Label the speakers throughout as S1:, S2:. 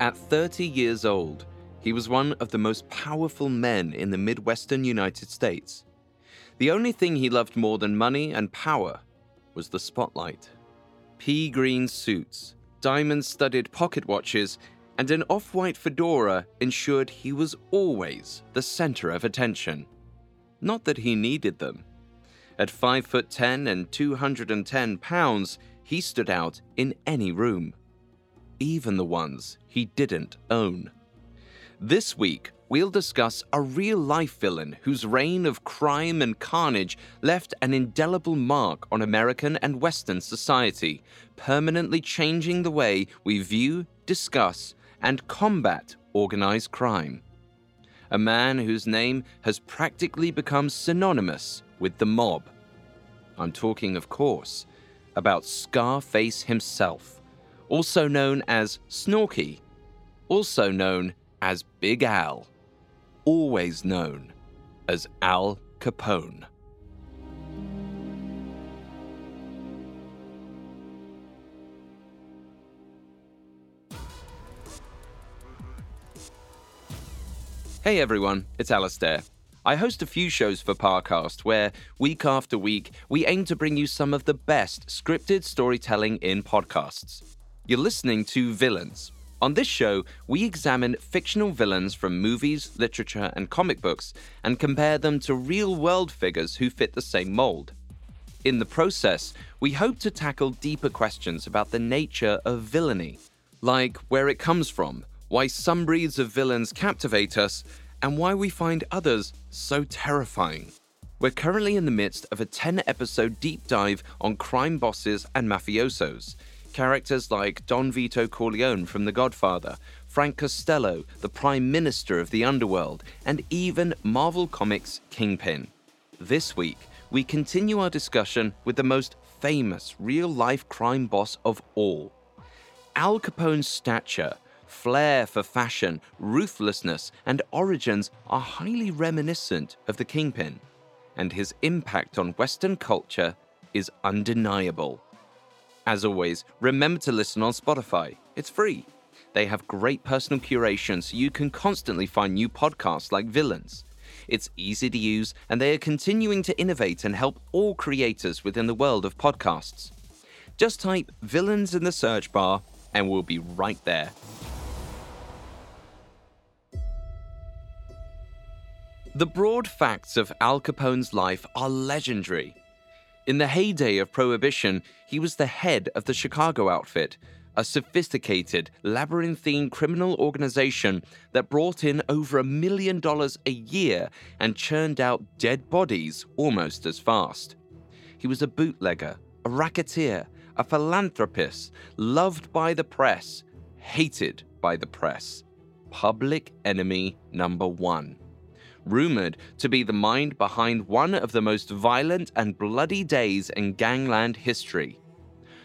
S1: At 30 years old, he was one of the most powerful men in the Midwestern United States. The only thing he loved more than money and power was the spotlight. Pea green suits, diamond studded pocket watches, and an off white fedora ensured he was always the center of attention. Not that he needed them. At 5 foot 10 and 210 pounds, he stood out in any room, even the ones he didn't own. This week, we'll discuss a real life villain whose reign of crime and carnage left an indelible mark on American and Western society, permanently changing the way we view, discuss, and combat organized crime. A man whose name has practically become synonymous with the mob. I'm talking, of course, about Scarface himself, also known as Snorky, also known as Big Al, always known as Al Capone. Hey everyone, it's Alastair. I host a few shows for Parcast where, week after week, we aim to bring you some of the best scripted storytelling in podcasts. You're listening to Villains. On this show, we examine fictional villains from movies, literature, and comic books and compare them to real world figures who fit the same mold. In the process, we hope to tackle deeper questions about the nature of villainy, like where it comes from, why some breeds of villains captivate us, and why we find others so terrifying. We're currently in the midst of a 10 episode deep dive on crime bosses and mafiosos. Characters like Don Vito Corleone from The Godfather, Frank Costello, the Prime Minister of the Underworld, and even Marvel Comics' Kingpin. This week, we continue our discussion with the most famous real life crime boss of all. Al Capone's stature, flair for fashion, ruthlessness, and origins are highly reminiscent of the Kingpin, and his impact on Western culture is undeniable. As always, remember to listen on Spotify. It's free. They have great personal curation so you can constantly find new podcasts like Villains. It's easy to use, and they are continuing to innovate and help all creators within the world of podcasts. Just type Villains in the search bar, and we'll be right there. The broad facts of Al Capone's life are legendary. In the heyday of Prohibition, he was the head of the Chicago outfit, a sophisticated, labyrinthine criminal organization that brought in over a million dollars a year and churned out dead bodies almost as fast. He was a bootlegger, a racketeer, a philanthropist, loved by the press, hated by the press. Public enemy number one rumored to be the mind behind one of the most violent and bloody days in gangland history.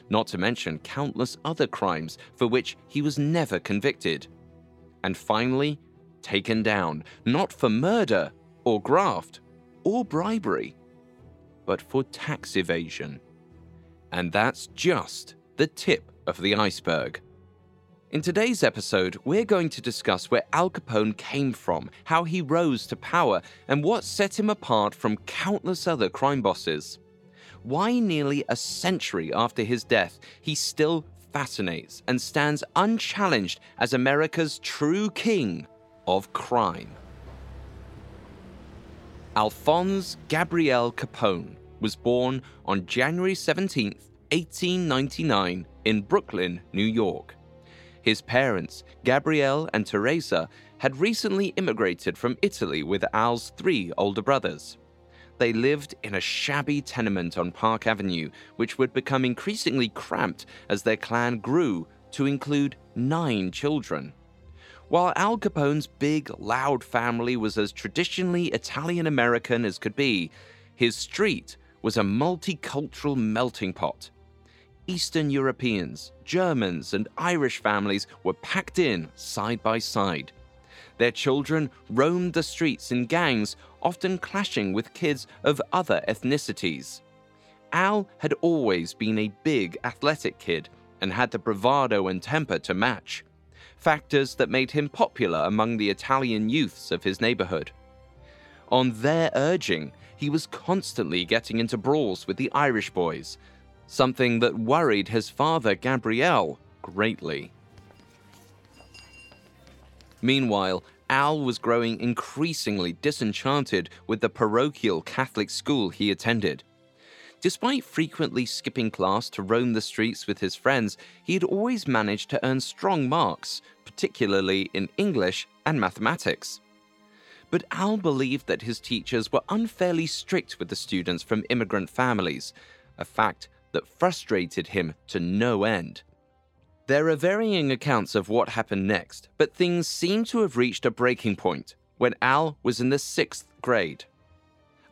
S1: not to mention countless other crimes for which he was never convicted. And finally, taken down, not for murder or graft or bribery, but for tax evasion. And that's just the tip of the iceberg. In today's episode, we're going to discuss where Al Capone came from, how he rose to power, and what set him apart from countless other crime bosses. Why, nearly a century after his death, he still fascinates and stands unchallenged as America's true king of crime. Alphonse Gabriel Capone was born on January 17, 1899, in Brooklyn, New York. His parents, Gabrielle and Teresa, had recently immigrated from Italy with Al's three older brothers. They lived in a shabby tenement on Park Avenue, which would become increasingly cramped as their clan grew to include nine children. While Al Capone's big, loud family was as traditionally Italian American as could be, his street was a multicultural melting pot. Eastern Europeans, Germans, and Irish families were packed in side by side. Their children roamed the streets in gangs, often clashing with kids of other ethnicities. Al had always been a big, athletic kid and had the bravado and temper to match factors that made him popular among the Italian youths of his neighborhood. On their urging, he was constantly getting into brawls with the Irish boys, something that worried his father, Gabriel, greatly. Meanwhile, Al was growing increasingly disenchanted with the parochial Catholic school he attended. Despite frequently skipping class to roam the streets with his friends, he had always managed to earn strong marks, particularly in English and mathematics. But Al believed that his teachers were unfairly strict with the students from immigrant families, a fact that frustrated him to no end. There are varying accounts of what happened next, but things seem to have reached a breaking point when Al was in the sixth grade.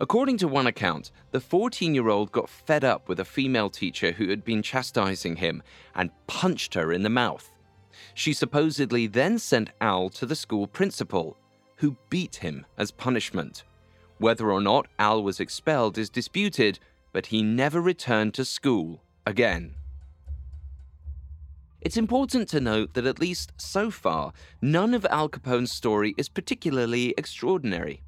S1: According to one account, the 14 year old got fed up with a female teacher who had been chastising him and punched her in the mouth. She supposedly then sent Al to the school principal, who beat him as punishment. Whether or not Al was expelled is disputed, but he never returned to school again. It's important to note that at least so far, none of Al Capone's story is particularly extraordinary.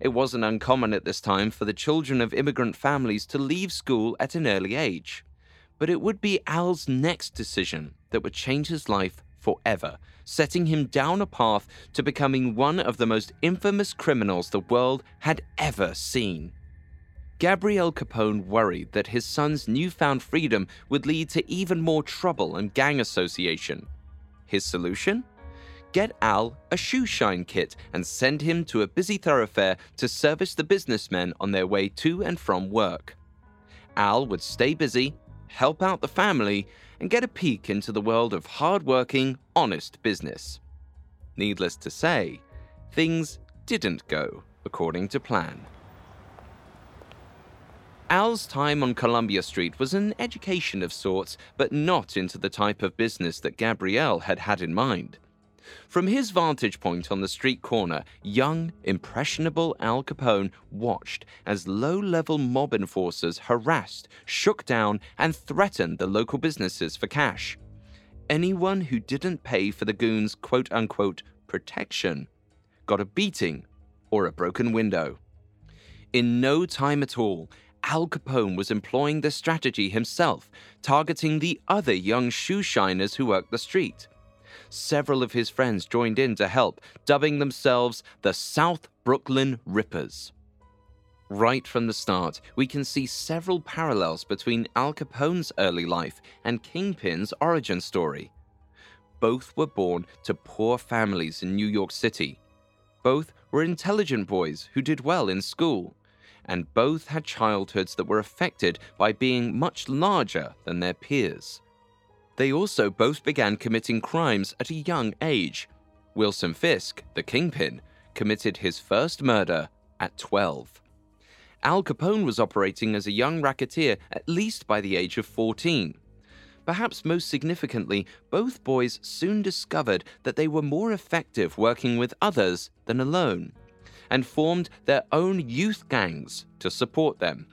S1: It wasn't uncommon at this time for the children of immigrant families to leave school at an early age. But it would be Al's next decision that would change his life forever, setting him down a path to becoming one of the most infamous criminals the world had ever seen. Gabriel Capone worried that his son's newfound freedom would lead to even more trouble and gang association. His solution? get Al a shoe shine kit and send him to a busy thoroughfare to service the businessmen on their way to and from work. Al would stay busy, help out the family, and get a peek into the world of hard-working, honest business. Needless to say, things didn't go according to plan. Al's time on Columbia Street was an education of sorts, but not into the type of business that Gabrielle had had in mind. From his vantage point on the street corner, young, impressionable Al Capone watched as low level mob enforcers harassed, shook down, and threatened the local businesses for cash. Anyone who didn't pay for the goons' quote unquote protection got a beating or a broken window. In no time at all, Al Capone was employing this strategy himself, targeting the other young shoe shiners who worked the street several of his friends joined in to help, dubbing themselves the South Brooklyn Rippers. Right from the start, we can see several parallels between Al Capone's early life and Kingpin's origin story. Both were born to poor families in New York City. Both were intelligent boys who did well in school. And both had childhoods that were affected by being much larger than their peers. They also both began committing crimes at a young age. Wilson Fisk, the kingpin, committed his first murder at 12. Al Capone was operating as a young racketeer at least by the age of 14. perhaps most significantly, both boys soon discovered that they were more effective working with others than alone, and formed their own youth gangs to support them.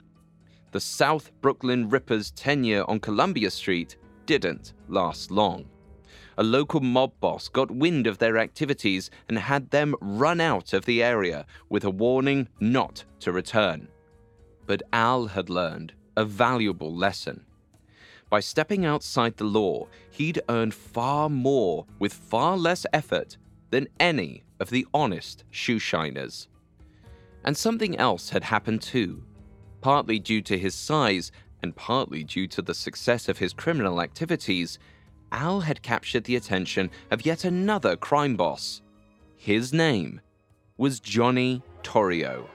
S1: The South Brooklyn Rippers' tenure on Columbia Street didn't last long. A local mob boss got wind of their activities and had them run out of the area with a warning not to return. But Al had learned a valuable lesson. By stepping outside the law, he'd earned far more with far less effort than any of the honest shoeshiners. And something else had happened too, partly due to his size and partly due to the success of his criminal activities. Al had captured the attention of yet another crime boss. His name was Johnny Torrio.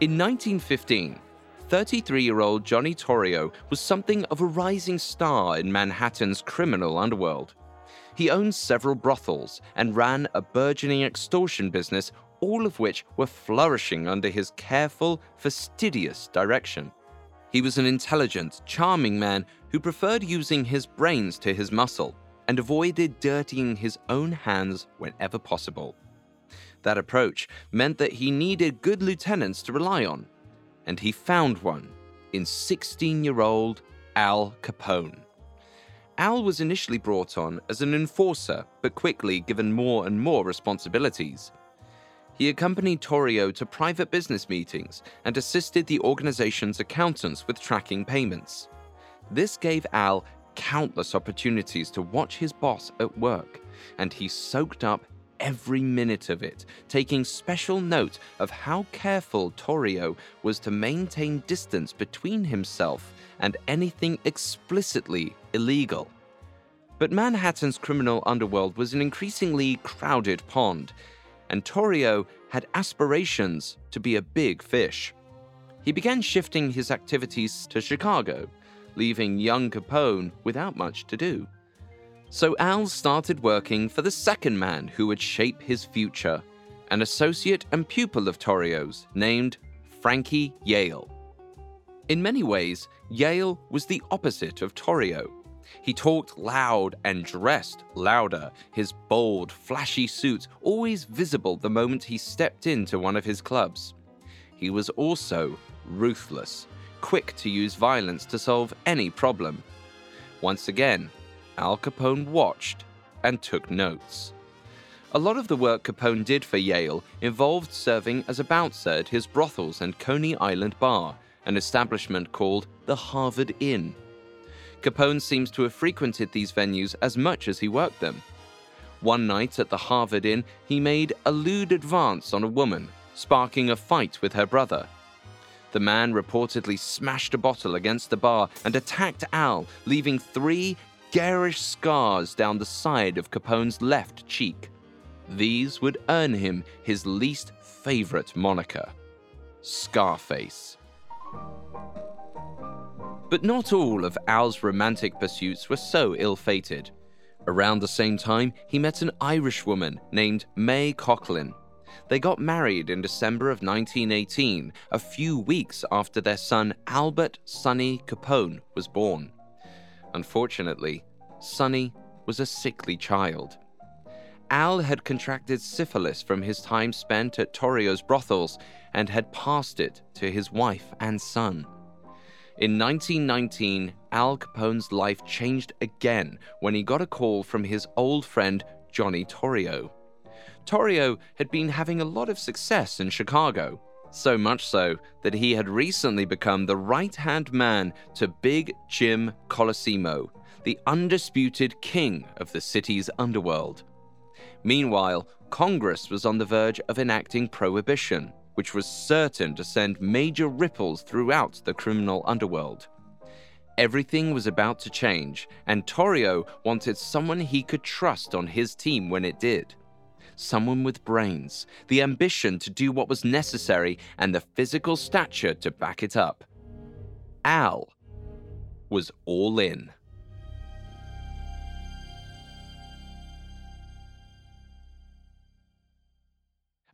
S1: In 1915, 33 year old Johnny Torrio was something of a rising star in Manhattan's criminal underworld. He owned several brothels and ran a burgeoning extortion business, all of which were flourishing under his careful, fastidious direction. He was an intelligent, charming man who preferred using his brains to his muscle and avoided dirtying his own hands whenever possible. That approach meant that he needed good lieutenants to rely on, and he found one in 16 year old Al Capone. Al was initially brought on as an enforcer, but quickly given more and more responsibilities. He accompanied Torrio to private business meetings and assisted the organization's accountants with tracking payments. This gave Al countless opportunities to watch his boss at work, and he soaked up every minute of it, taking special note of how careful Torrio was to maintain distance between himself and anything explicitly illegal. But Manhattan's criminal underworld was an increasingly crowded pond, and Torrio had aspirations to be a big fish. He began shifting his activities to Chicago, leaving young Capone without much to do. So Al started working for the second man who would shape his future, an associate and pupil of Torrio's named Frankie Yale. In many ways, Yale was the opposite of Torrio. He talked loud and dressed louder, his bold, flashy suit always visible the moment he stepped into one of his clubs. He was also ruthless, quick to use violence to solve any problem. Once again, Al Capone watched and took notes. A lot of the work Capone did for Yale involved serving as a bouncer at his brothels and Coney Island bar, an establishment called the Harvard Inn. Capone seems to have frequented these venues as much as he worked them. One night at the Harvard Inn, he made a lewd advance on a woman, sparking a fight with her brother. The man reportedly smashed a bottle against the bar and attacked Al, leaving three garish scars down the side of Capone's left cheek. These would earn him his least favorite moniker Scarface. But not all of Al's romantic pursuits were so ill fated. Around the same time, he met an Irish woman named May Coughlin. They got married in December of 1918, a few weeks after their son Albert Sonny Capone was born. Unfortunately, Sonny was a sickly child. Al had contracted syphilis from his time spent at Torrio's brothels and had passed it to his wife and son. In 1919, Al Capone's life changed again when he got a call from his old friend Johnny Torrio. Torrio had been having a lot of success in Chicago, so much so that he had recently become the right hand man to Big Jim Colosimo, the undisputed king of the city's underworld. Meanwhile, Congress was on the verge of enacting prohibition, which was certain to send major ripples throughout the criminal underworld. Everything was about to change, and Torrio wanted someone he could trust on his team when it did. Someone with brains, the ambition to do what was necessary, and the physical stature to back it up. Al was all in.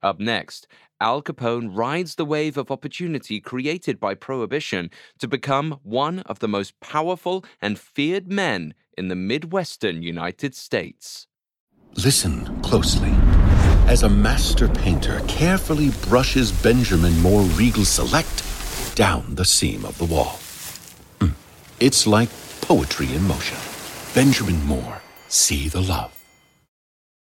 S1: Up next, Al Capone rides the wave of opportunity created by Prohibition to become one of the most powerful and feared men in the Midwestern United States.
S2: Listen closely. As a master painter carefully brushes Benjamin Moore Regal Select down the seam of the wall. Mm. It's like poetry in motion. Benjamin Moore, see the love.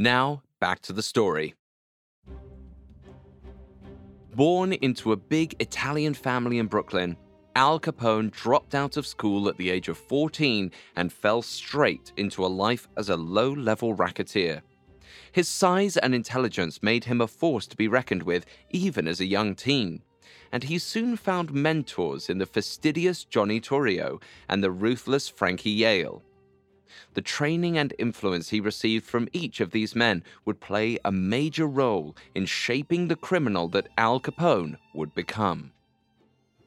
S1: Now, back to the story. Born into a big Italian family in Brooklyn, Al Capone dropped out of school at the age of 14 and fell straight into a life as a low level racketeer. His size and intelligence made him a force to be reckoned with even as a young teen, and he soon found mentors in the fastidious Johnny Torrio and the ruthless Frankie Yale. The training and influence he received from each of these men would play a major role in shaping the criminal that Al Capone would become.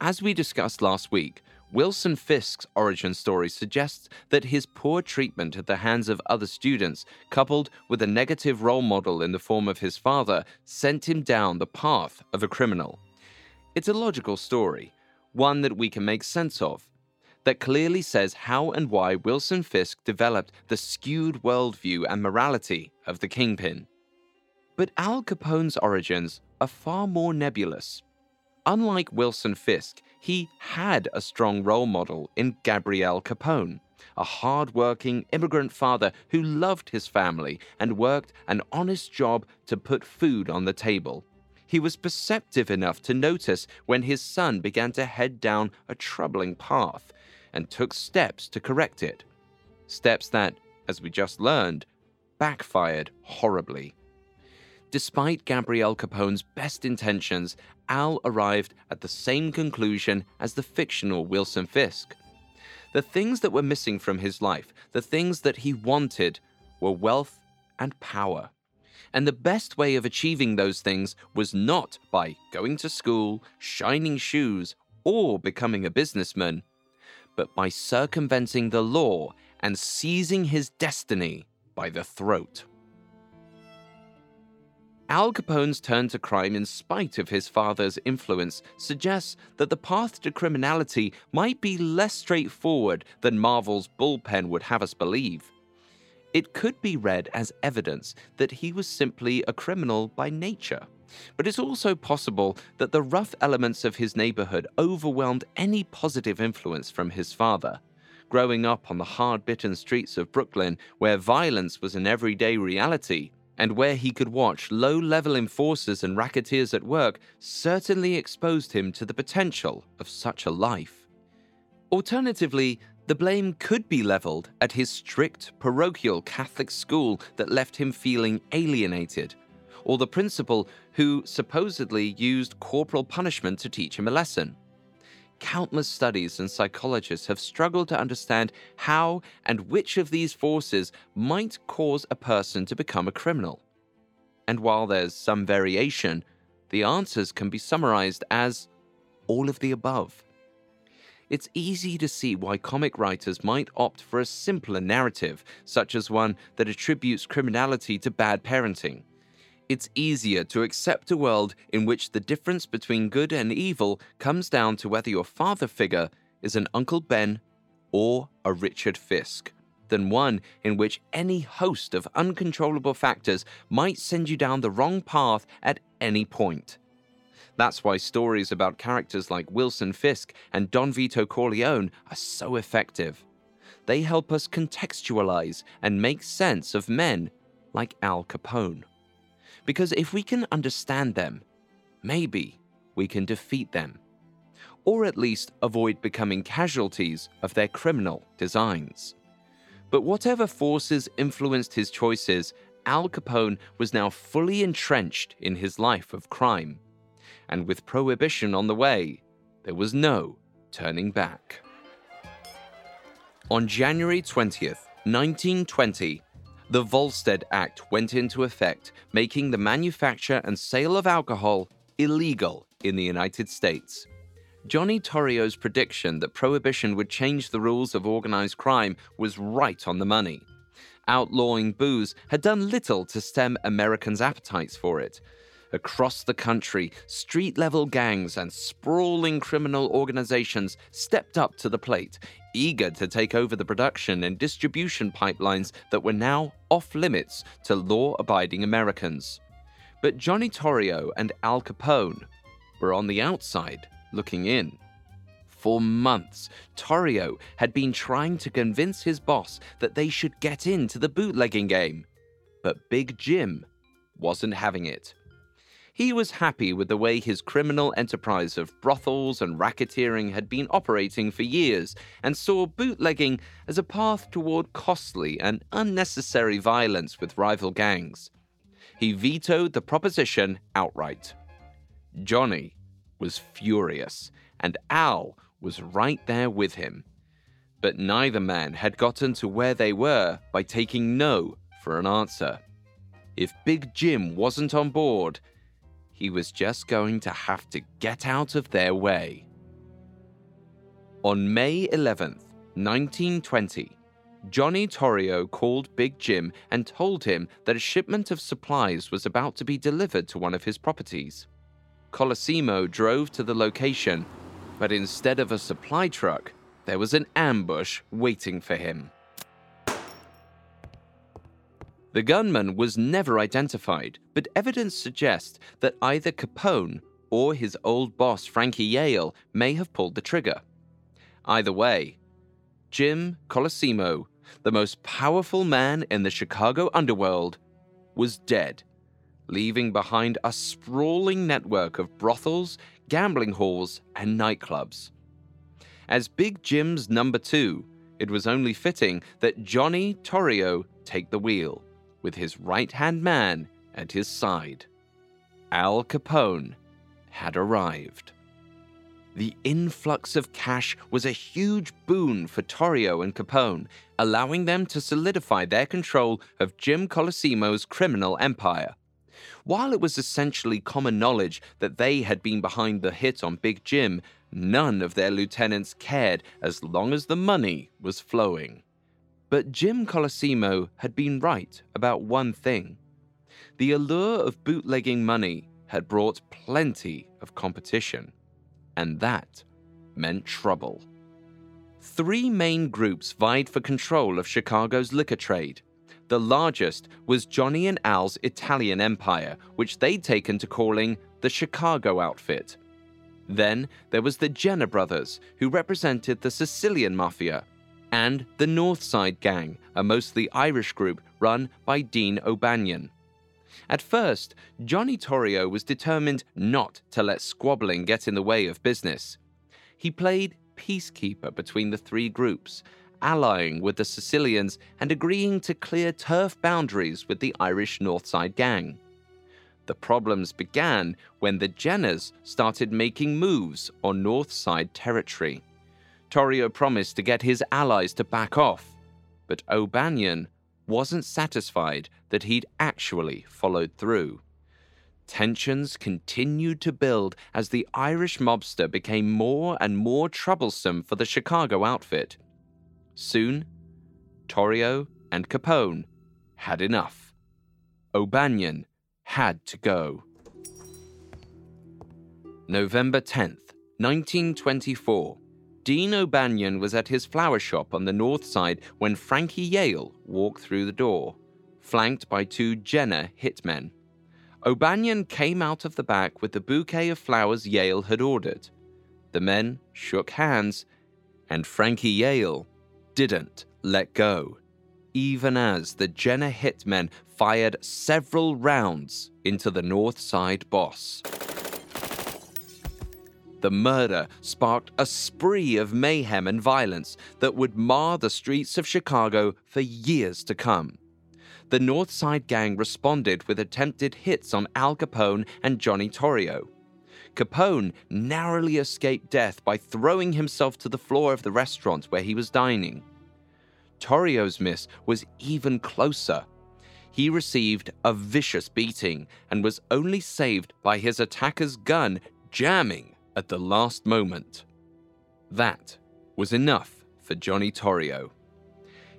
S1: As we discussed last week, Wilson Fisk's origin story suggests that his poor treatment at the hands of other students, coupled with a negative role model in the form of his father, sent him down the path of a criminal. It's a logical story, one that we can make sense of, that clearly says how and why Wilson Fisk developed the skewed worldview and morality of the Kingpin. But Al Capone's origins are far more nebulous. Unlike Wilson Fisk, he had a strong role model in Gabriel Capone, a hard-working immigrant father who loved his family and worked an honest job to put food on the table. He was perceptive enough to notice when his son began to head down a troubling path and took steps to correct it. Steps that, as we just learned, backfired horribly. Despite Gabriel Capone's best intentions, Al arrived at the same conclusion as the fictional Wilson Fisk. The things that were missing from his life, the things that he wanted, were wealth and power. And the best way of achieving those things was not by going to school, shining shoes, or becoming a businessman, but by circumventing the law and seizing his destiny by the throat. Al Capone's turn to crime in spite of his father's influence suggests that the path to criminality might be less straightforward than Marvel's bullpen would have us believe. It could be read as evidence that he was simply a criminal by nature. But it's also possible that the rough elements of his neighborhood overwhelmed any positive influence from his father. Growing up on the hard bitten streets of Brooklyn, where violence was an everyday reality, and where he could watch low level enforcers and racketeers at work, certainly exposed him to the potential of such a life. Alternatively, the blame could be leveled at his strict parochial Catholic school that left him feeling alienated, or the principal who supposedly used corporal punishment to teach him a lesson. Countless studies and psychologists have struggled to understand how and which of these forces might cause a person to become a criminal. And while there's some variation, the answers can be summarized as all of the above. It's easy to see why comic writers might opt for a simpler narrative, such as one that attributes criminality to bad parenting it's easier to accept a world in which the difference between good and evil comes down to whether your father figure is an Uncle Ben or a Richard Fisk than one in which any host of uncontrollable factors might send you down the wrong path at any point. That's why stories about characters like Wilson Fisk and Don Vito Corleone are so effective. They help us contextualize and make sense of men like Al Capone. Because if we can understand them, maybe we can defeat them. Or at least avoid becoming casualties of their criminal designs. But whatever forces influenced his choices, Al Capone was now fully entrenched in his life of crime. And with prohibition on the way, there was no turning back. On January 20th, 1920, the Volstead Act went into effect, making the manufacture and sale of alcohol illegal in the United States. Johnny Torrio's prediction that prohibition would change the rules of organized crime was right on the money. Outlawing booze had done little to stem Americans' appetites for it. Across the country, street level gangs and sprawling criminal organizations stepped up to the plate, eager to take over the production and distribution pipelines that were now off limits to law abiding Americans. But Johnny Torrio and Al Capone were on the outside looking in. For months, Torrio had been trying to convince his boss that they should get into the bootlegging game. But Big Jim wasn't having it. He was happy with the way his criminal enterprise of brothels and racketeering had been operating for years and saw bootlegging as a path toward costly and unnecessary violence with rival gangs. He vetoed the proposition outright. Johnny was furious, and Al was right there with him. But neither man had gotten to where they were by taking no for an answer. If Big Jim wasn't on board, he was just going to have to get out of their way. On May 11th, 1920, Johnny Torrio called Big Jim and told him that a shipment of supplies was about to be delivered to one of his properties. Colosimo drove to the location, but instead of a supply truck, there was an ambush waiting for him. The gunman was never identified, but evidence suggests that either Capone or his old boss Frankie Yale may have pulled the trigger. Either way, Jim Colosimo, the most powerful man in the Chicago underworld, was dead, leaving behind a sprawling network of brothels, gambling halls, and nightclubs. As Big Jim's number two, it was only fitting that Johnny Torrio take the wheel with his right hand man at his side. Al Capone had arrived. The influx of cash was a huge boon for Torrio and Capone, allowing them to solidify their control of Jim Colosimo's criminal empire. While it was essentially common knowledge that they had been behind the hit on Big Jim, none of their lieutenants cared as long as the money was flowing. But Jim Colosimo had been right about one thing. The allure of bootlegging money had brought plenty of competition, and that meant trouble. Three main groups vied for control of Chicago's liquor trade. The largest was Johnny and Al's Italian empire, which they'd taken to calling the Chicago outfit. Then there was the Genna brothers, who represented the Sicilian mafia, and the Northside Gang, a mostly Irish group run by Dean O'Banion. At first, Johnny Torrio was determined not to let squabbling get in the way of business. He played peacekeeper between the three groups, allying with the Sicilians and agreeing to clear turf boundaries with the Irish Northside Gang. The problems began when the Gennas started making moves on Northside territory. Torrio promised to get his allies to back off, but O'Banion wasn't satisfied that he'd actually followed through. Tensions continued to build as the Irish mobster became more and more troublesome for the Chicago outfit. Soon, Torrio and Capone had enough. O'Banion had to go. November 10th, 1924. Dean O'Banion was at his flower shop on the north side when Frankie Yale walked through the door, flanked by two Genna hitmen. O'Banion came out of the back with the bouquet of flowers Yale had ordered. The men shook hands, and Frankie Yale didn't let go, even as the Genna hitmen fired several rounds into the north side boss the murder sparked a spree of mayhem and violence that would mar the streets of Chicago for years to come. the North Side Gang responded with attempted hits on Al Capone and Johnny Torrio. Capone narrowly escaped death by throwing himself to the floor of the restaurant where he was dining. Torrio's miss was even closer. He received a vicious beating and was only saved by his attacker's gun jamming at the last moment. That was enough for Johnny Torrio.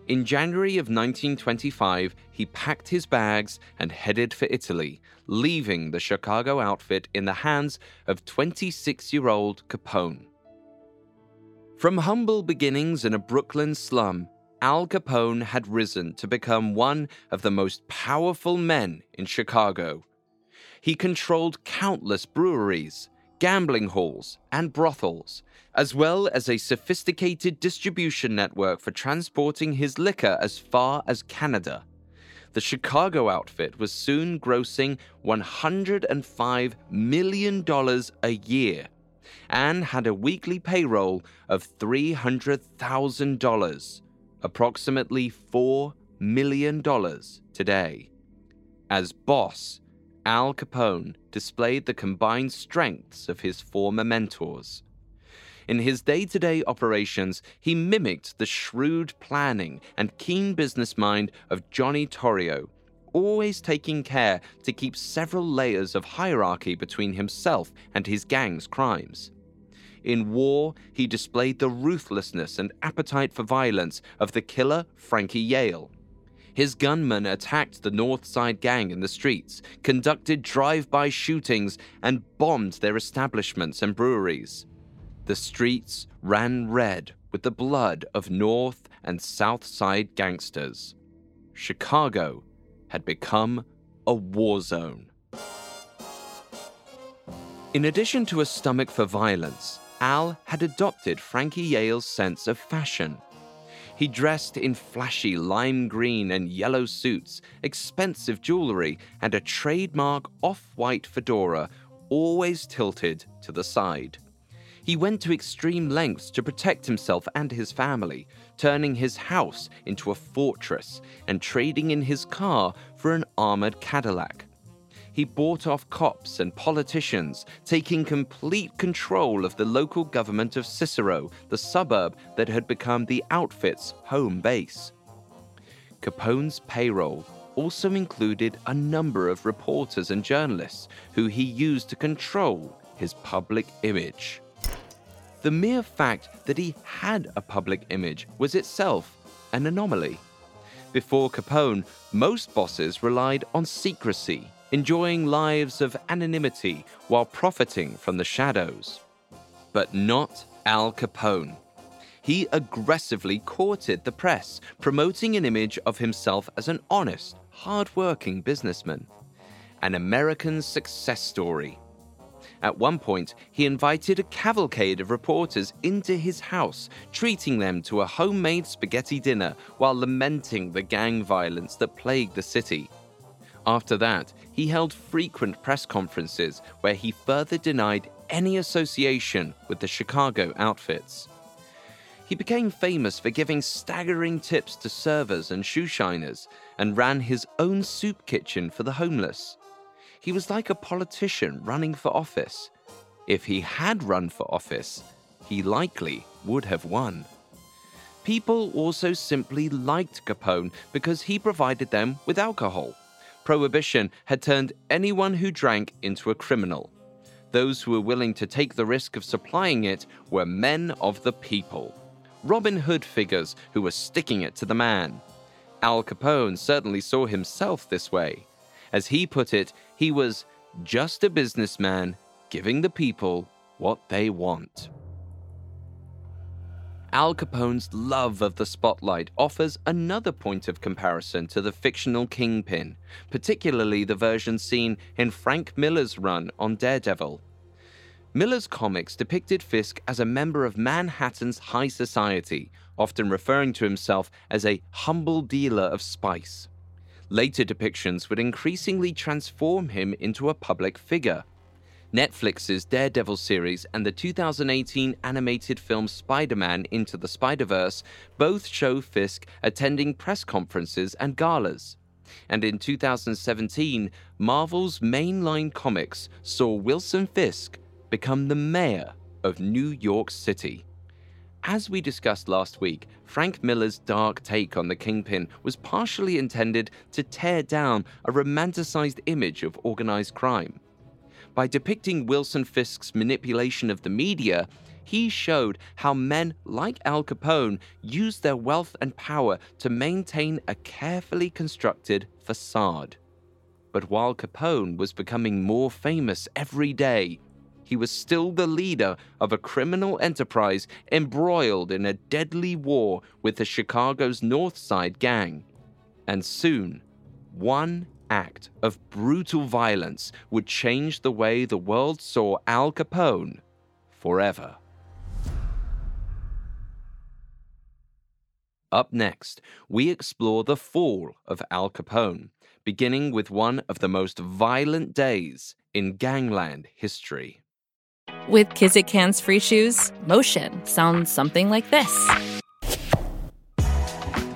S1: In January of 1925, he packed his bags and headed for Italy, leaving the Chicago outfit in the hands of 26 year old Capone. From humble beginnings in a Brooklyn slum, Al Capone had risen to become one of the most powerful men in Chicago. He controlled countless breweries, gambling halls, and brothels, as well as a sophisticated distribution network for transporting his liquor as far as Canada. The Chicago outfit was soon grossing $105 million a year and had a weekly payroll of $300,000, approximately $4 million today. As boss, Al Capone displayed the combined strengths of his former mentors. In his day to day operations, he mimicked the shrewd planning and keen business mind of Johnny Torrio, always taking care to keep several layers of hierarchy between himself and his gang's crimes. In war, he displayed the ruthlessness and appetite for violence of the killer Frankie Yale his gunmen attacked the North Side Gang in the streets, conducted drive by shootings, and bombed their establishments and breweries. The streets ran red with the blood of North and South Side gangsters. Chicago had become a war zone. In addition to a stomach for violence, Al had adopted Frankie Yale's sense of fashion he dressed in flashy lime green and yellow suits, expensive jewelry, and a trademark off white fedora, always tilted to the side. He went to extreme lengths to protect himself and his family, turning his house into a fortress and trading in his car for an armored Cadillac he bought off cops and politicians, taking complete control of the local government of Cicero, the suburb that had become the outfit's home base. Capone's payroll also included a number of reporters and journalists who he used to control his public image. The mere fact that he had a public image was itself an anomaly. Before Capone, most bosses relied on secrecy enjoying lives of anonymity while profiting from the shadows. But not Al Capone. He aggressively courted the press, promoting an image of himself as an honest, hard-working businessman. An American success story. At one point, he invited a cavalcade of reporters into his house, treating them to a homemade spaghetti dinner while lamenting the gang violence that plagued the city. After that, he held frequent press conferences where he further denied any association with the Chicago outfits. He became famous for giving staggering tips to servers and shoeshiners and ran his own soup kitchen for the homeless. He was like a politician running for office. If he had run for office, he likely would have won. People also simply liked Capone because he provided them with alcohol prohibition had turned anyone who drank into a criminal. Those who were willing to take the risk of supplying it were men of the people. Robin Hood figures who were sticking it to the man. Al Capone certainly saw himself this way. As he put it, he was just a businessman giving the people what they want. Al Capone's love of the spotlight offers another point of comparison to the fictional Kingpin, particularly the version seen in Frank Miller's run on Daredevil. Miller's comics depicted Fisk as a member of Manhattan's high society, often referring to himself as a humble dealer of spice. Later depictions would increasingly transform him into a public figure, Netflix's Daredevil series and the 2018 animated film Spider Man Into the Spider Verse both show Fisk attending press conferences and galas. And in 2017, Marvel's mainline comics saw Wilson Fisk become the mayor of New York City. As we discussed last week, Frank Miller's dark take on the Kingpin was partially intended to tear down a romanticized image of organized crime. By depicting Wilson Fisk's manipulation of the media, he showed how men like Al Capone used their wealth and power to maintain a carefully constructed facade. But while Capone was becoming more famous every day, he was still the leader of a criminal enterprise embroiled in a deadly war with the Chicago's North Side gang. And soon, one act of brutal violence would change the way the world saw Al Capone forever. Up next, we explore the fall of Al Capone, beginning with one of the most violent days in gangland history.
S3: With Kizik hands free shoes, motion sounds something like this.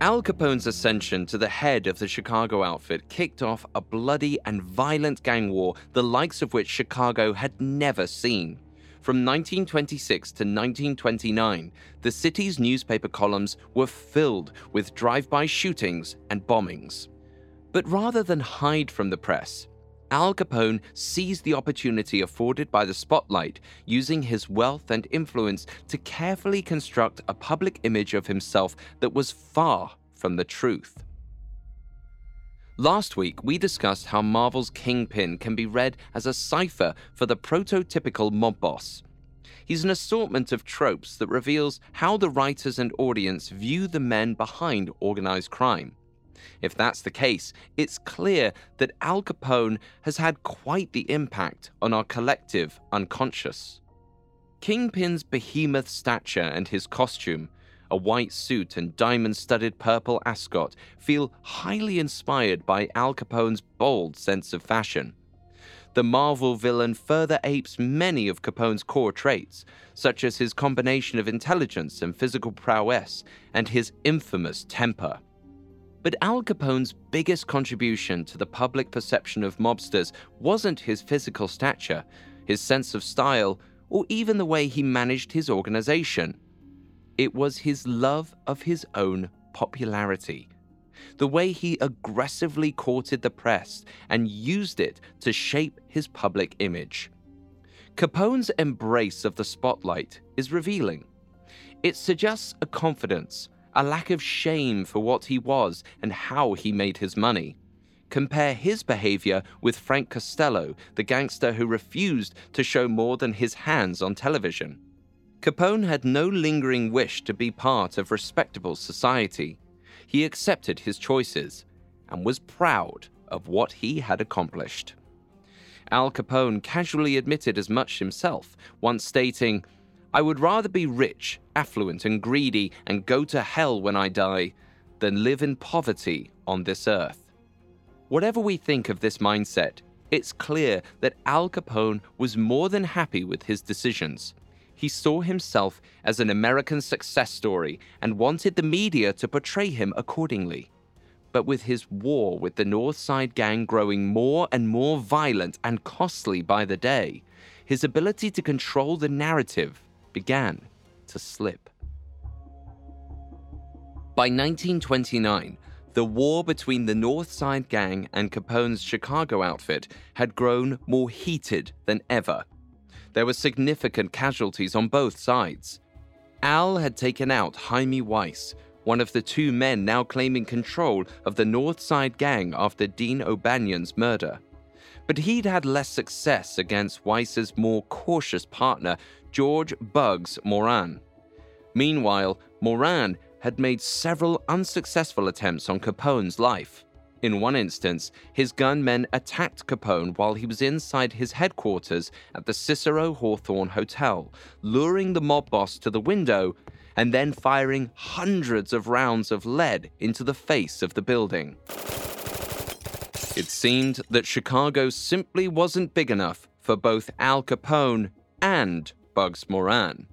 S1: Al Capone's ascension to the head of the Chicago outfit kicked off a bloody and violent gang war, the likes of which Chicago had never seen. From 1926 to 1929, the city's newspaper columns were filled with drive by shootings and bombings. But rather than hide from the press, Al Capone seized the opportunity afforded by the spotlight, using his wealth and influence to carefully construct a public image of himself that was far from the truth. Last week, we discussed how Marvel's Kingpin can be read as a cipher for the prototypical mob boss. He's an assortment of tropes that reveals how the writers and audience view the men behind organized crime. If that's the case, it's clear that Al Capone has had quite the impact on our collective unconscious. Kingpin's behemoth stature and his costume, a white suit and diamond studded purple ascot, feel highly inspired by Al Capone's bold sense of fashion. The Marvel villain further apes many of Capone's core traits, such as his combination of intelligence and physical prowess, and his infamous temper. But Al Capone's biggest contribution to the public perception of mobsters wasn't his physical stature, his sense of style, or even the way he managed his organization. It was his love of his own popularity. The way he aggressively courted the press and used it to shape his public image. Capone's embrace of the spotlight is revealing. It suggests a confidence, a lack of shame for what he was and how he made his money. Compare his behavior with Frank Costello, the gangster who refused to show more than his hands on television. Capone had no lingering wish to be part of respectable society. He accepted his choices and was proud of what he had accomplished. Al Capone casually admitted as much himself, once stating, I would rather be rich, affluent, and greedy and go to hell when I die than live in poverty on this earth. Whatever we think of this mindset, it's clear that Al Capone was more than happy with his decisions. He saw himself as an American success story and wanted the media to portray him accordingly. But with his war with the North Side Gang growing more and more violent and costly by the day, his ability to control the narrative began to slip. By 1929, the war between the North Side Gang and Capone's Chicago outfit had grown more heated than ever. There were significant casualties on both sides. Al had taken out Hymie Weiss, one of the two men now claiming control of the North Side Gang after Dean O'Banion's murder. But he'd had less success against Weiss's more cautious partner, George Bugs Moran. Meanwhile, Moran had made several unsuccessful attempts on Capone's life. In one instance, his gunmen attacked Capone while he was inside his headquarters at the Cicero Hawthorne Hotel, luring the mob boss to the window and then firing hundreds of rounds of lead into the face of the building. It seemed that Chicago simply wasn't big enough for both Al Capone and Bugs Moran.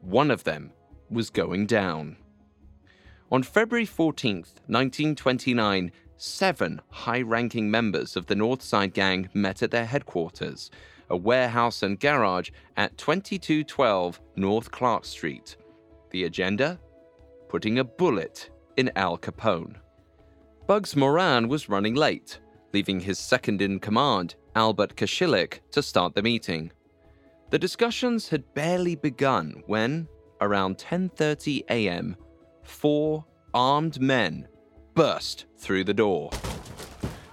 S1: One of them was going down. On February 14th, 1929, seven high ranking members of the Northside Gang met at their headquarters, a warehouse and garage at 2212 North Clark Street. The agenda? Putting a bullet in Al Capone. Bugs Moran was running late, leaving his second in command, Albert Kachellek, to start the meeting. The discussions had barely begun when, around 10:30 a.m., four armed men burst through the door.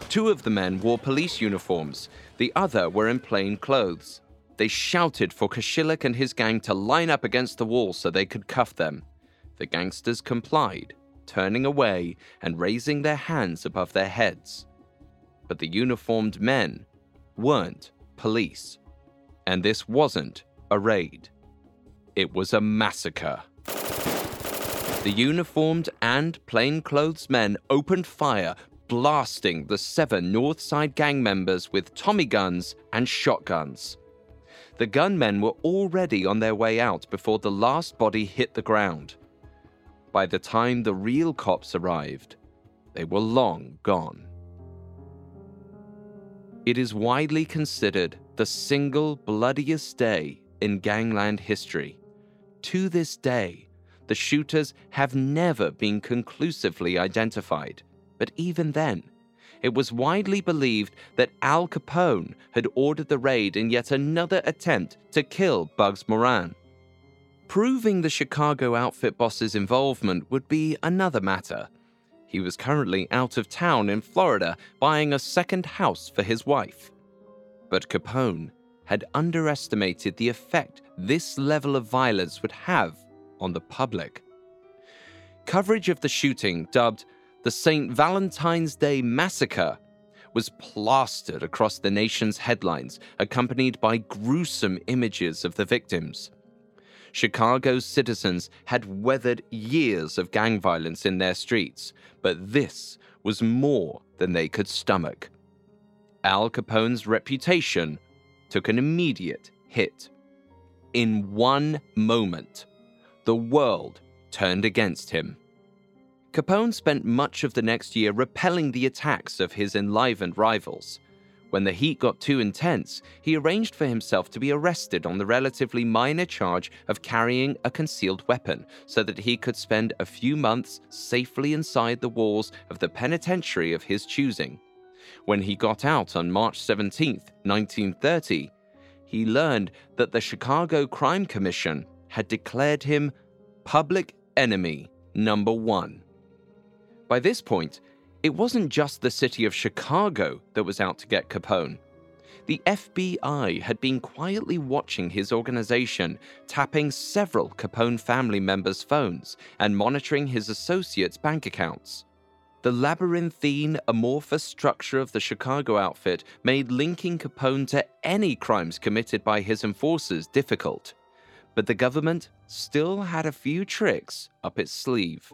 S1: Two of the men wore police uniforms, the other were in plain clothes. They shouted for Kachellek and his gang to line up against the wall so they could cuff them. The gangsters complied, turning away and raising their hands above their heads. But the uniformed men weren't police. And this wasn't a raid, it was a massacre. The uniformed and plainclothes men opened fire, blasting the seven Northside gang members with Tommy guns and shotguns. The gunmen were already on their way out before the last body hit the ground. By the time the real cops arrived, they were long gone. It is widely considered the single bloodiest day in gangland history. To this day, the shooters have never been conclusively identified, but even then, it was widely believed that Al Capone had ordered the raid in yet another attempt to kill Bugs Moran. Proving the Chicago outfit boss's involvement would be another matter. He was currently out of town in Florida buying a second house for his wife. But Capone had underestimated the effect this level of violence would have on the public. Coverage of the shooting, dubbed the St. Valentine's Day Massacre, was plastered across the nation's headlines, accompanied by gruesome images of the victims. Chicago's citizens had weathered years of gang violence in their streets, but this was more than they could stomach. Al Capone's reputation took an immediate hit. In one moment, the world turned against him. Capone spent much of the next year repelling the attacks of his enlivened rivals. When the heat got too intense, he arranged for himself to be arrested on the relatively minor charge of carrying a concealed weapon so that he could spend a few months safely inside the walls of the penitentiary of his choosing. When he got out on March 17, 1930, he learned that the Chicago Crime Commission had declared him public enemy number one. By this point, it wasn't just the city of Chicago that was out to get Capone. The FBI had been quietly watching his organization, tapping several Capone family members' phones and monitoring his associates' bank accounts. The labyrinthine, amorphous structure of the Chicago outfit made linking Capone to any crimes committed by his enforcers difficult. But the government still had a few tricks up its sleeve.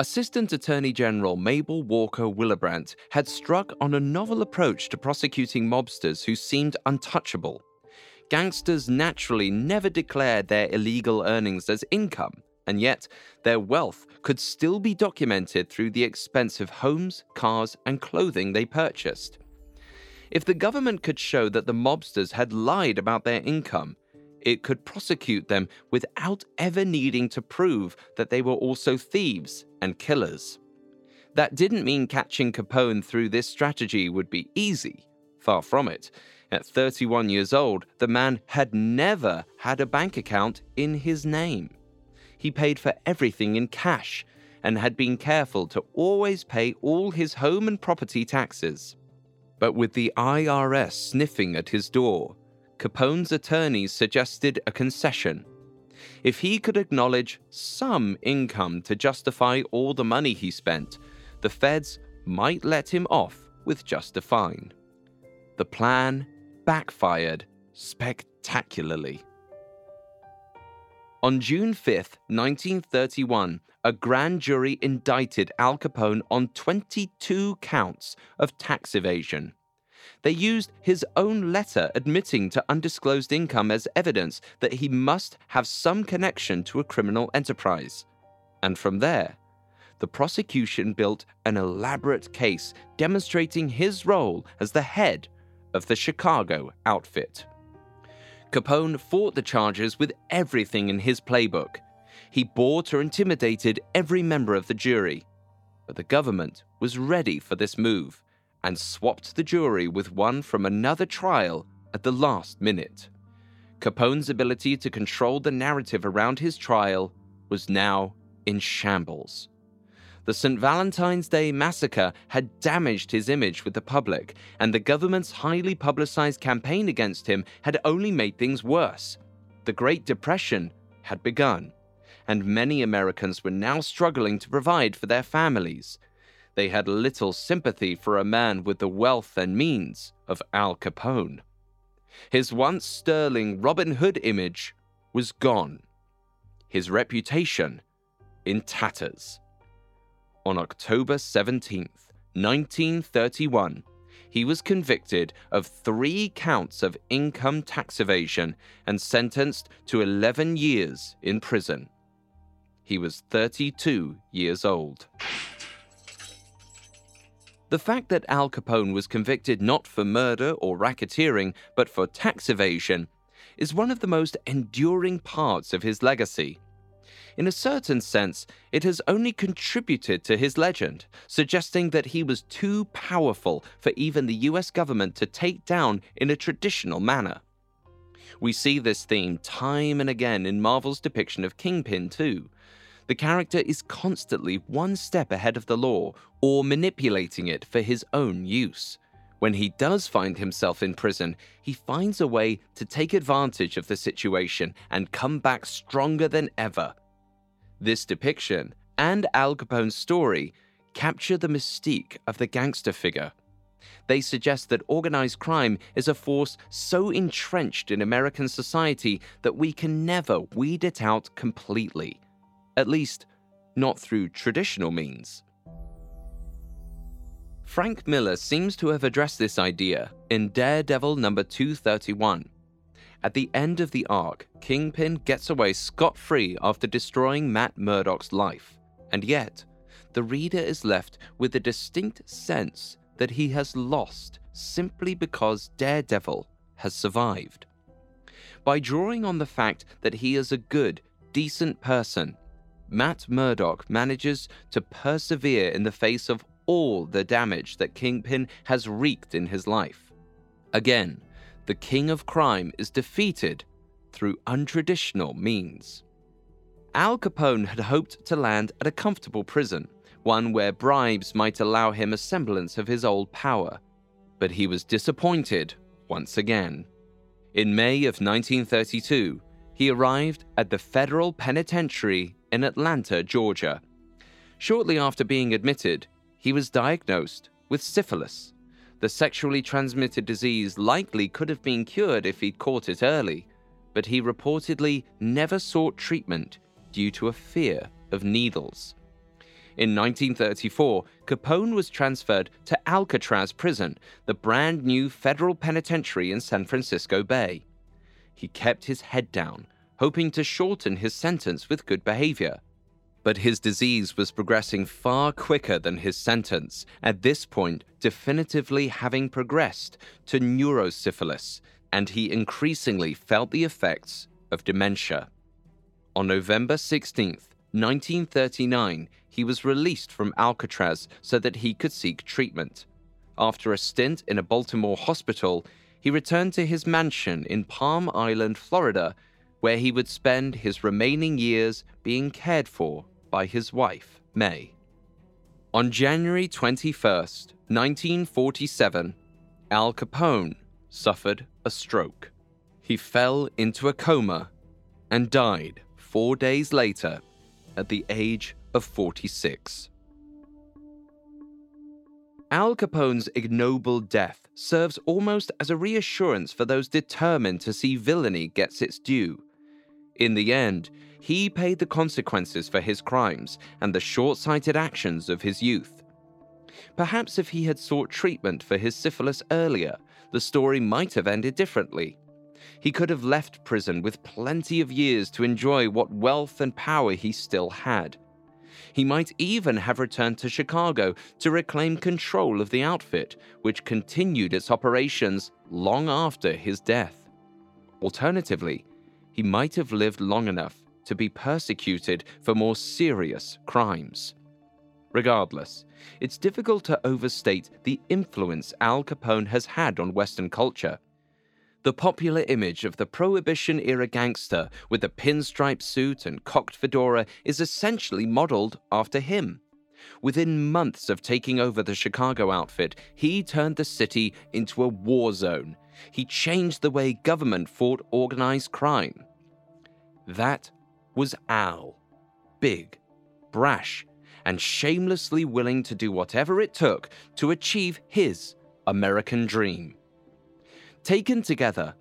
S1: Assistant Attorney General Mabel Walker Willebrandt had struck on a novel approach to prosecuting mobsters who seemed untouchable. Gangsters naturally never declared their illegal earnings as income, and yet their wealth could still be documented through the expensive homes, cars, and clothing they purchased. If the government could show that the mobsters had lied about their income, it could prosecute them without ever needing to prove that they were also thieves and killers. That didn't mean catching Capone through this strategy would be easy. Far from it. At 31 years old, the man had never had a bank account in his name. He paid for everything in cash and had been careful to always pay all his home and property taxes. But with the IRS sniffing at his door, Capone's attorneys suggested a concession. If he could acknowledge some income to justify all the money he spent, the feds might let him off with just a fine. The plan backfired spectacularly. On June 5, 1931, a grand jury indicted Al Capone on 22 counts of tax evasion. They used his own letter admitting to undisclosed income as evidence that he must have some connection to a criminal enterprise. And from there, the prosecution built an elaborate case demonstrating his role as the head of the Chicago outfit. Capone fought the charges with everything in his playbook. He bought or intimidated every member of the jury. But the government was ready for this move and swapped the jury with one from another trial at the last minute. Capone's ability to control the narrative around his trial was now in shambles. The St. Valentine's Day massacre had damaged his image with the public, and the government's highly publicized campaign against him had only made things worse. The Great Depression had begun, and many Americans were now struggling to provide for their families. They had little sympathy for a man with the wealth and means of Al Capone. His once sterling Robin Hood image was gone, his reputation in tatters. On October 17, 1931, he was convicted of three counts of income tax evasion and sentenced to 11 years in prison. He was 32 years old. The fact that Al Capone was convicted not for murder or racketeering, but for tax evasion, is one of the most enduring parts of his legacy. In a certain sense, it has only contributed to his legend, suggesting that he was too powerful for even the US government to take down in a traditional manner. We see this theme time and again in Marvel's depiction of Kingpin, too, the character is constantly one step ahead of the law or manipulating it for his own use. When he does find himself in prison, he finds a way to take advantage of the situation and come back stronger than ever. This depiction and Al Capone's story capture the mystique of the gangster figure. They suggest that organized crime is a force so entrenched in American society that we can never weed it out completely at least not through traditional means. Frank Miller seems to have addressed this idea in Daredevil number 231. At the end of the arc, Kingpin gets away scot free after destroying Matt Murdock's life, and yet, the reader is left with a distinct sense that he has lost simply because Daredevil has survived. By drawing on the fact that he is a good, decent person Matt Murdock manages to persevere in the face of all the damage that Kingpin has wreaked in his life. Again, the king of crime is defeated through untraditional means. Al Capone had hoped to land at a comfortable prison, one where bribes might allow him a semblance of his old power. But he was disappointed once again. In May of 1932, he arrived at the federal penitentiary in Atlanta, Georgia. Shortly after being admitted, he was diagnosed with syphilis. The sexually transmitted disease likely could have been cured if he'd caught it early, but he reportedly never sought treatment due to a fear of needles. In 1934, Capone was transferred to Alcatraz Prison, the brand new federal penitentiary in San Francisco Bay. He kept his head down hoping to shorten his sentence with good behavior. But his disease was progressing far quicker than his sentence, at this point, definitively having progressed to neurosyphilis, and he increasingly felt the effects of dementia. On November 16, 1939, he was released from Alcatraz so that he could seek treatment. After a stint in a Baltimore hospital, he returned to his mansion in Palm Island, Florida, where he would spend his remaining years being cared for by his wife, Mae. On January 21, 1947, Al Capone suffered a stroke. He fell into a coma and died four days later at the age of 46. Al Capone's ignoble death serves almost as a reassurance for those determined to see villainy gets its due. In the end, he paid the consequences for his crimes and the short sighted actions of his youth. Perhaps if he had sought treatment for his syphilis earlier, the story might have ended differently. He could have left prison with plenty of years to enjoy what wealth and power he still had. He might even have returned to Chicago to reclaim control of the outfit, which continued its operations long after his death. Alternatively, he might have lived long enough to be persecuted for more serious crimes. Regardless, it's difficult to overstate the influence Al Capone has had on Western culture. The popular image of the Prohibition era gangster with a pinstripe suit and cocked fedora is essentially modeled after him. Within months of taking over the Chicago outfit, he turned the city into a war zone. He changed the way government fought organized crime. That was Al. Big, brash, and shamelessly willing to do whatever it took to achieve his American dream. Taken together,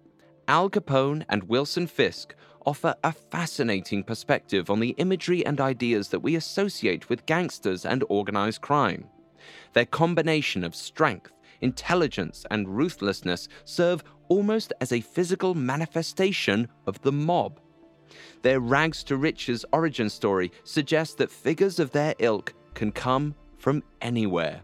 S1: Al Capone and Wilson Fisk offer a fascinating perspective on the imagery and ideas that we associate with gangsters and organized crime. Their combination of strength, intelligence, and ruthlessness serve almost as a physical manifestation of the mob. Their rags to riches origin story suggests that figures of their ilk can come from anywhere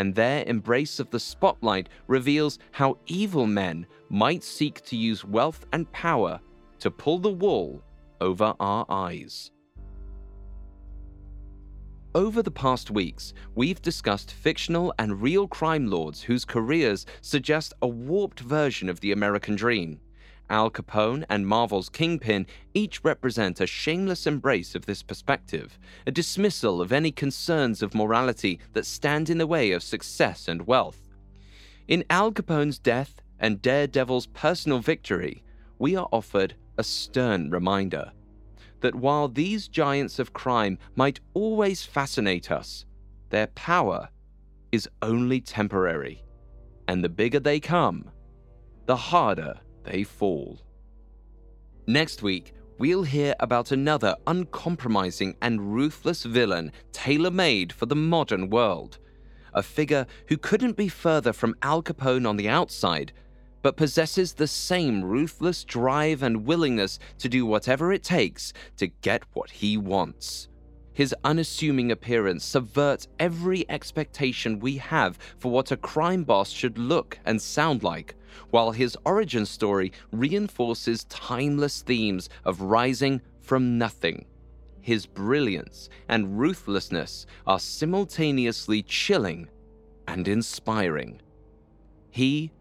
S1: and their embrace of the spotlight reveals how evil men might seek to use wealth and power to pull the wool over our eyes. Over the past weeks, we've discussed fictional and real crime lords whose careers suggest a warped version of the American dream. Al Capone and Marvel's Kingpin each represent a shameless embrace of this perspective, a dismissal of any concerns of morality that stand in the way of success and wealth. In Al Capone's death and Daredevil's personal victory, we are offered a stern reminder that while these giants of crime might always fascinate us, their power is only temporary. And the bigger they come, the harder they fall. Next week, we'll hear about another uncompromising and ruthless villain tailor made for the modern world. A figure who couldn't be further from Al Capone on the outside, but possesses the same ruthless drive and willingness to do whatever it takes to get what he wants. His unassuming appearance subverts every expectation we have for what a crime boss should look and sound like while his origin story reinforces timeless themes of rising from nothing. His brilliance and ruthlessness are simultaneously chilling and inspiring. He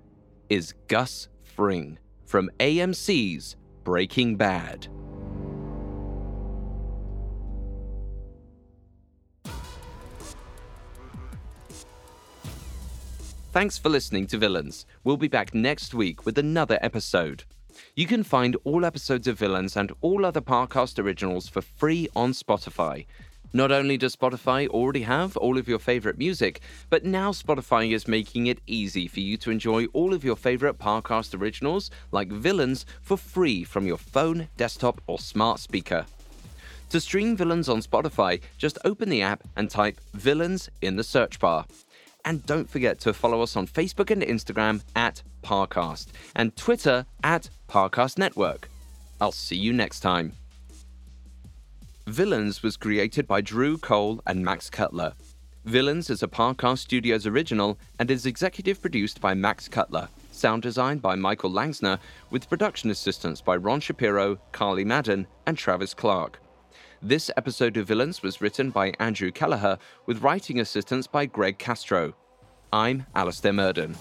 S1: is Gus Fring from AMC's Breaking Bad. Thanks for listening to Villains. We'll be back next week with another episode. You can find all episodes of Villains and all other Parcast originals for free on Spotify. Not only does Spotify already have all of your favorite music, but now Spotify is making it easy for you to enjoy all of your favorite Parcast originals, like Villains, for free from your phone, desktop, or smart speaker. To stream Villains on Spotify, just open the app and type Villains in the search bar. And don't forget to follow us on Facebook and Instagram at Parcast and Twitter at Parcast Network. I'll see you next time. Villains was created by Drew Cole and Max Cutler. Villains is a Parcast Studios original and is executive produced by Max Cutler, sound designed by Michael Langsner, with production assistance by Ron Shapiro, Carly Madden, and Travis Clark. This episode of Villains was written by Andrew Kelleher with writing assistance by Greg Castro. I'm Alastair Murden.